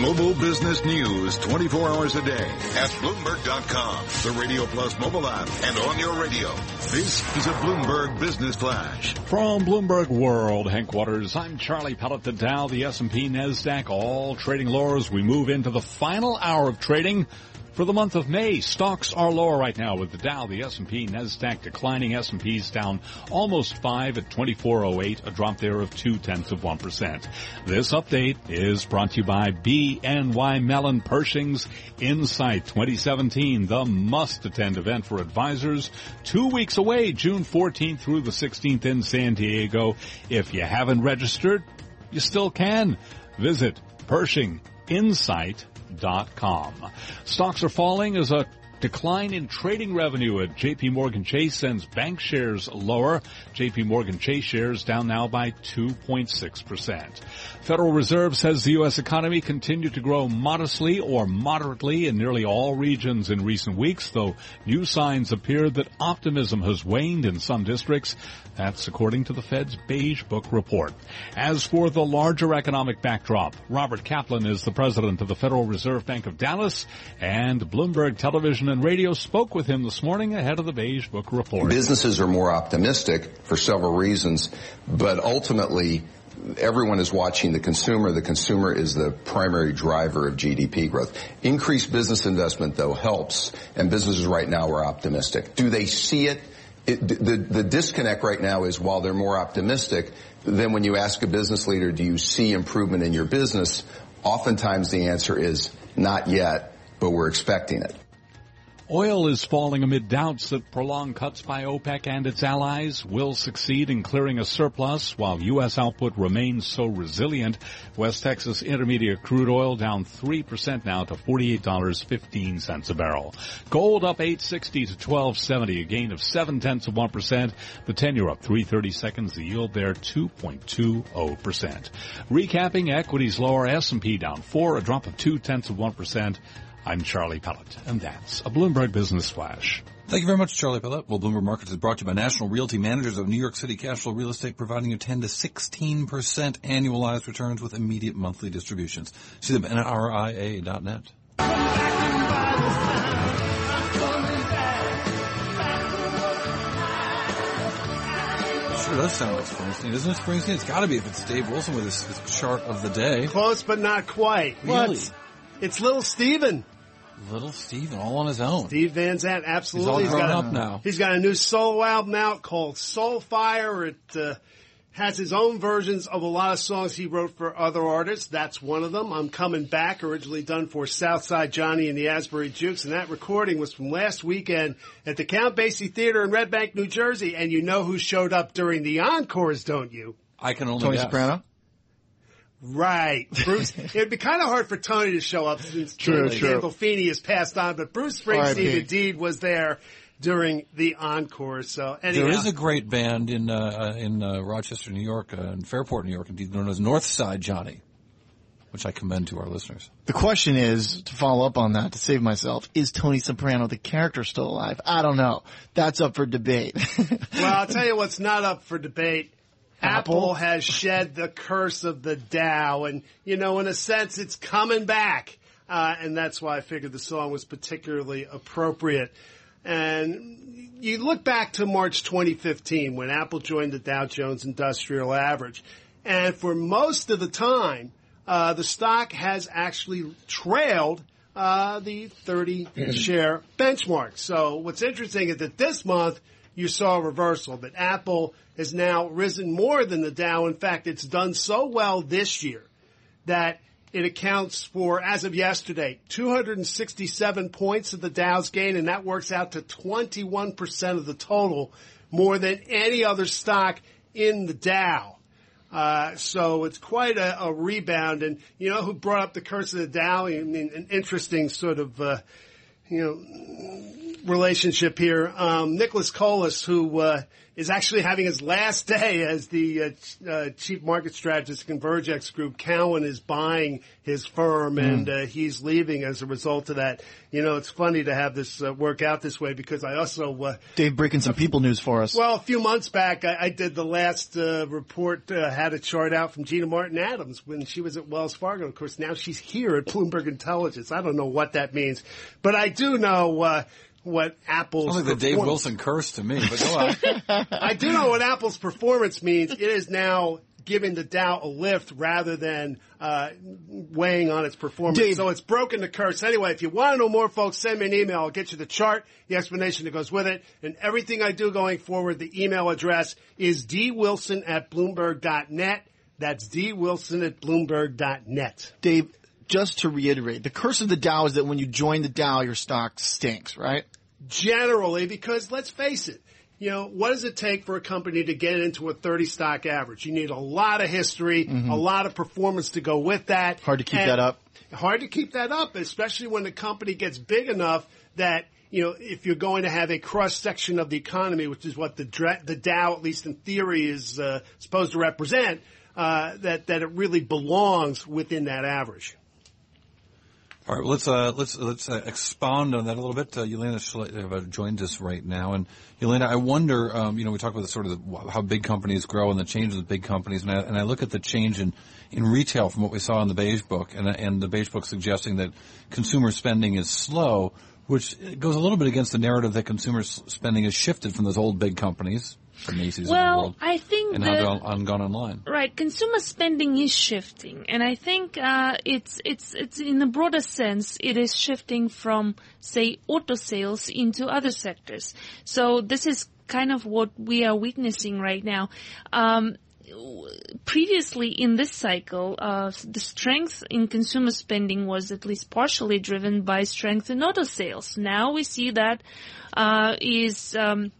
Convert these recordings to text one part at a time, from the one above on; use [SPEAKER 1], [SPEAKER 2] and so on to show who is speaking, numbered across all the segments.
[SPEAKER 1] Global business news 24 hours a day at Bloomberg.com, the Radio Plus mobile app, and on your radio. This is a Bloomberg Business Flash.
[SPEAKER 2] From Bloomberg World headquarters, I'm Charlie Pellet. The Dow, the S&P, NASDAQ, all trading lower as we move into the final hour of trading. For the month of May, stocks are lower right now with the Dow, the S&P, Nasdaq declining. S&P's down almost five at 2408, a drop there of two tenths of one percent. This update is brought to you by BNY Mellon Pershing's Insight 2017, the must-attend event for advisors. Two weeks away, June 14th through the 16th in San Diego. If you haven't registered, you still can. Visit Pershing Insight Stocks are falling as a decline in trading revenue at JP Morgan Chase sends bank shares lower. JP Morgan Chase shares down now by 2.6%. Federal Reserve says the U.S. economy continued to grow modestly or moderately in nearly all regions in recent weeks, though new signs appear that optimism has waned in some districts. That's according to the Fed's Beige Book report. As for the larger economic backdrop, Robert Kaplan is the president of the Federal Reserve Bank of Dallas, and Bloomberg Television and Radio spoke with him this morning ahead of the Beige Book report.
[SPEAKER 3] Businesses are more optimistic for several reasons, but ultimately everyone is watching the consumer. The consumer is the primary driver of GDP growth. Increased business investment, though, helps, and businesses right now are optimistic. Do they see it? it the, the disconnect right now is while they're more optimistic, then when you ask a business leader, do you see improvement in your business? Oftentimes the answer is not yet, but we're expecting it.
[SPEAKER 2] Oil is falling amid doubts that prolonged cuts by OPEC and its allies will succeed in clearing a surplus while U.S. output remains so resilient. West Texas Intermediate crude oil down 3% now to $48.15 a barrel. Gold up 860 to 1270, a gain of 7 tenths of 1%. The 10 year up 330 seconds, the yield there 2.20%. Recapping equities lower, S&P down 4, a drop of 2 tenths of 1%. I'm Charlie Pellet, and that's a Bloomberg Business Flash.
[SPEAKER 4] Thank you very much, Charlie Pellet. Well, Bloomberg Markets is brought to you by National Realty Managers of New York City Cashflow Real Estate, providing you 10 to 16% annualized returns with immediate monthly distributions. See them at nria.net. Sure does sound like Springsteen, isn't it? Springsteen. It's got to be if it's Dave Wilson with his, his chart of the day.
[SPEAKER 5] Close, but not quite.
[SPEAKER 4] Really?
[SPEAKER 5] What? It's Little Steven.
[SPEAKER 4] Little Steven, all on his own.
[SPEAKER 5] Steve Van Zandt, absolutely.
[SPEAKER 4] He's all grown
[SPEAKER 5] got a,
[SPEAKER 4] up now.
[SPEAKER 5] He's got a new solo album out called Soulfire. It uh, has his own versions of a lot of songs he wrote for other artists. That's one of them. I'm Coming Back, originally done for Southside Johnny and the Asbury Jukes, and that recording was from last weekend at the Count Basie Theater in Red Bank, New Jersey. And you know who showed up during the encores, don't you?
[SPEAKER 4] I can only
[SPEAKER 6] Tony
[SPEAKER 4] guess.
[SPEAKER 6] Soprano.
[SPEAKER 5] Right. Bruce, it'd be kind of hard for Tony to show up since
[SPEAKER 6] True,
[SPEAKER 5] Jim
[SPEAKER 6] true.
[SPEAKER 5] Gandolfini has passed on, but Bruce Springsteen
[SPEAKER 6] R.I.P..
[SPEAKER 5] indeed was there during the encore. So anyhow,
[SPEAKER 4] There is a great band in uh, uh, in uh, Rochester, New York, uh, in Fairport, New York, indeed known as Northside Johnny, which I commend to our listeners.
[SPEAKER 6] The question is, to follow up on that, to save myself, is Tony Soprano the character still alive? I don't know. That's up for debate.
[SPEAKER 5] well, I'll tell you what's not up for debate. Apple, has shed the curse of the Dow, and you know, in a sense, it's coming back, uh, and that's why I figured the song was particularly appropriate. And you look back to March 2015 when Apple joined the Dow Jones Industrial Average, and for most of the time, uh, the stock has actually trailed uh, the 30 share benchmark. So what's interesting is that this month you saw a reversal that Apple has now risen more than the Dow. In fact, it's done so well this year that it accounts for, as of yesterday, 267 points of the Dow's gain, and that works out to 21% of the total, more than any other stock in the Dow. Uh, so it's quite a, a rebound. And you know who brought up the curse of the Dow? I mean, an interesting sort of, uh, you know, relationship here. Um, Nicholas Colas, who uh, is actually having his last day as the uh, ch- uh, chief market strategist at Convergex Group. Cowen is buying his firm, and uh, he's leaving as a result of that. You know, it's funny to have this uh, work out this way because I also uh,
[SPEAKER 6] Dave breaking some people news for us.
[SPEAKER 5] well, a few months back, I, I did the last uh, report, uh, had a chart out from Gina Martin Adams when she was at Wells Fargo. Of course, now she's here at Bloomberg Intelligence. I don't know what that means, but I do know uh, what Apple's.
[SPEAKER 4] Sounds like the Dave Wilson curse to me, but go on.
[SPEAKER 5] I do know what Apple's performance means. It is now giving the Dow a lift rather than uh, weighing on its performance.
[SPEAKER 6] Dave-
[SPEAKER 5] So it's broken the curse. Anyway, if you want to know more, folks, send me an email. I'll get you the chart, the explanation that goes with it, and everything I do going forward. The email address is dwilson at bloomberg.net. That's dwilson at bloomberg.net.
[SPEAKER 6] Dave, just to reiterate, the curse of the Dow is that when you join the Dow, your stock stinks, right?
[SPEAKER 5] generally because let's face it, you know, what does it take for a company to get into a 30 stock average? You need a lot of history, a lot of performance to go with that.
[SPEAKER 6] Mm-hmm. Hard to keep
[SPEAKER 5] And
[SPEAKER 6] that up.
[SPEAKER 5] Hard to keep that up, especially when the company gets big enough that you know, if you're going to have a cross section of the economy, which is what the dra- the Dow, at least in theory, is uh, supposed to represent, uh, that that it really belongs within that average.
[SPEAKER 4] All right, well, let's uh, let's let's uh, expound on that a little bit. Uh, Yelena Shalev uh, joined us right now, and Yelena, I wonder, um, you know, we talk about the sort of the, how big companies grow and the change of the big companies, and I, and I look at the change in in retail from what we saw in the Beige Book, and and the Beige Book suggesting that consumer spending is slow, which goes a little bit against the narrative that consumer spending has shifted from those old big companies, the Macy's of the
[SPEAKER 7] Well,
[SPEAKER 4] world,
[SPEAKER 7] I think
[SPEAKER 4] and
[SPEAKER 7] that
[SPEAKER 4] how they've on, gone online.
[SPEAKER 7] Right, consumer spending is shifting, and I think uh, it's it's it's in a broader sense, it is shifting from say auto sales into other sectors. So this is kind of what we are witnessing right now. Um, previously in this cycle, uh, the strength in consumer spending was at least partially driven by strength in auto sales. Now we see that uh, is um,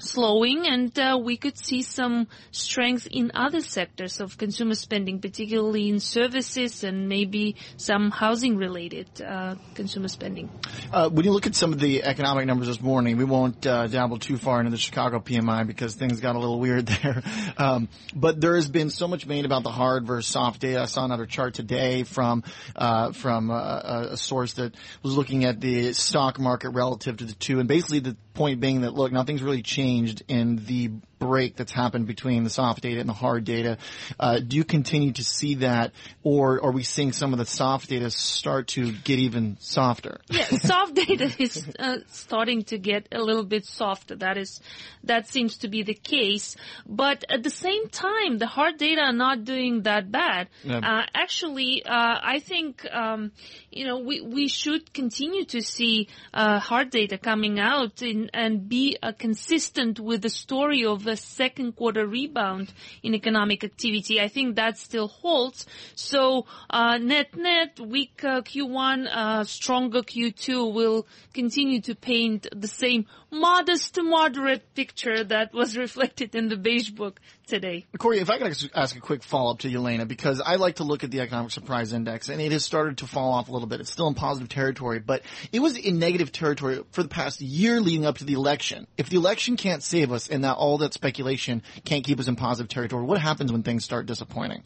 [SPEAKER 7] slowing and uh, we could see some strength in other sectors of consumer spending, particularly in services and maybe some housing related uh, consumer spending.
[SPEAKER 6] Uh, when you look at some of the economic numbers this morning, we won't uh, dabble too far into the Chicago PMI because things got a little weird there. Um, but there has been so much made about the hard versus soft data. I saw another chart today from uh, from uh, a source that was looking at the stock market relative to the two, and basically the point being that look, nothing's really changed in the break that's happened between the soft data and the hard data. Uh, do you continue to see that, or are we seeing some of the soft data start to get even softer?
[SPEAKER 7] Yeah, soft data is uh, starting to get a little bit softer. That is, that seems to be the case. But at the same time, the hard data are not doing that bad.
[SPEAKER 6] Yeah.
[SPEAKER 7] Uh, actually, uh, I think um, you know we we should continue to see uh, hard data coming out in, and be uh, consistent with the story of a second quarter rebound in economic activity. I think that still holds. So uh, net net weak uh, Q1, uh, stronger Q2 will continue to paint the same modest to moderate picture that was reflected in the beige book today.
[SPEAKER 6] Cory, if I could ask- a quick follow-up to Yelena, because I like to look at the economic surprise index, and it has started to fall off a little bit. It's still in positive territory, but it was in negative territory for the past year leading up to the election. If the election can't save us and that all that speculation can't keep us in positive territory, what happens when things start disappointing?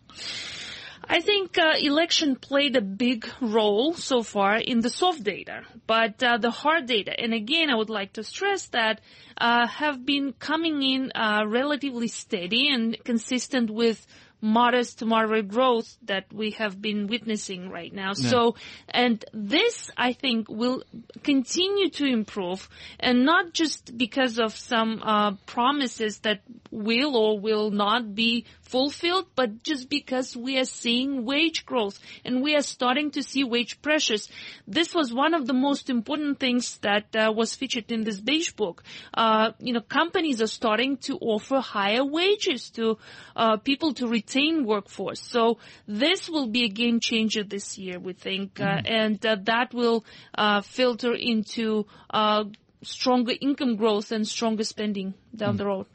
[SPEAKER 7] I think uh, election played a big role so far in the soft data, but uh, the hard data, and again, I would like to stress that uh, have been coming in uh, relatively steady and consistent with modest to moderate growth that we have been witnessing right now. So, and this I think will continue to improve, and not just because of some uh, promises that will or will not be fulfilled, but just because we are seeing wage growth and we are starting to see wage pressures. This was one of the most important things that uh, was featured in this beige book. Uh, you know, companies are starting to offer higher wages to uh, people to retain workforce. So this will be a game changer this year, we think, uh, and uh, that will uh, filter into uh, stronger income growth and stronger spending down the road.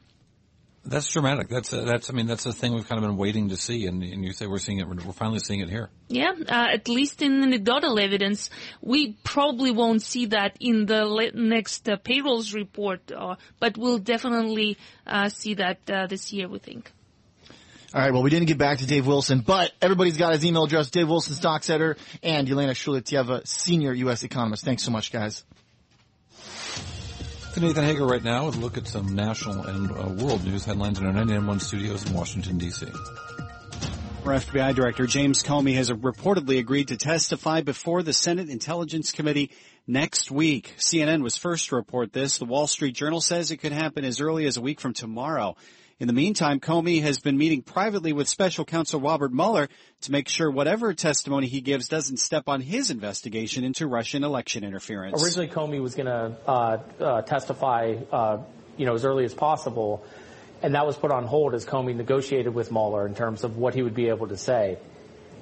[SPEAKER 4] That's dramatic. That's uh, that's. I mean, that's the thing we've kind of been waiting to see, and, and you say we're seeing it. We're finally seeing it here.
[SPEAKER 7] Yeah, uh, at least in anecdotal evidence, we probably won't see that in the le- next uh, payrolls report, uh, but we'll definitely uh, see that uh, this year. We think.
[SPEAKER 6] All right. Well, we didn't get back to Dave Wilson, but everybody's got his email address: Dave Wilson, stock setter, and Yelena Shulyatyeva, senior U.S. economist. Thanks so much, guys.
[SPEAKER 4] To Nathan Hager right now with a look at some national and uh, world news headlines in our 99.1 studios in Washington, D.C.
[SPEAKER 8] Former FBI Director James Comey has reportedly agreed to testify before the Senate Intelligence Committee next week. CNN was first to report this. The Wall Street Journal says it could happen as early as a week from tomorrow. In the meantime, Comey has been meeting privately with special counsel Robert Mueller to make sure whatever testimony he gives doesn't step on his investigation into Russian election interference.
[SPEAKER 9] Originally, Comey was going to uh, uh, testify, uh, you know, as early as possible, and that was put on hold as Comey negotiated with Mueller in terms of what he would be able to say.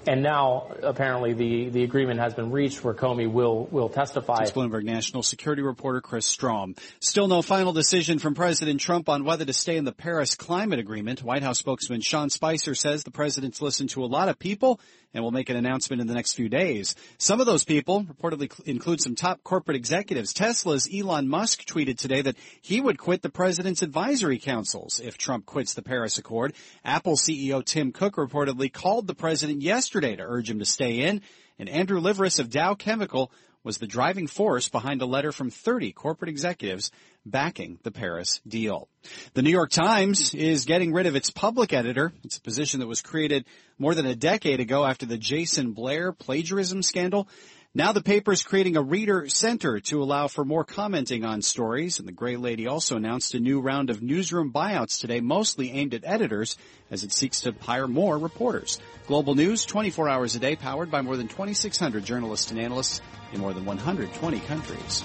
[SPEAKER 9] And now, apparently, the, the agreement has been reached where Comey will, will testify.
[SPEAKER 8] It's Bloomberg national security reporter Chris Strohm. Still no final decision from President Trump on whether to stay in the Paris climate agreement. White House spokesman Sean Spicer says the president's listened to a lot of people and will make an announcement in the next few days. Some of those people reportedly include some top corporate executives. Tesla's Elon Musk tweeted today that he would quit the president's advisory councils if Trump quits the Paris Accord. Apple CEO Tim Cook reportedly called the president yesterday to urge him to stay in. And Andrew Liveris of Dow Chemical was the driving force behind a letter from 30 corporate executives backing the Paris deal. The New York Times is getting rid of its public editor. It's a position that was created more than a decade ago after the Jason Blair plagiarism scandal. Now the paper is creating a reader center to allow for more commenting on stories, and the Gray Lady also announced a new round of newsroom buyouts today, mostly aimed at editors, as it seeks to hire more reporters. Global News, 24 hours a day, powered by more than 2,600 journalists and analysts in more than 120 countries.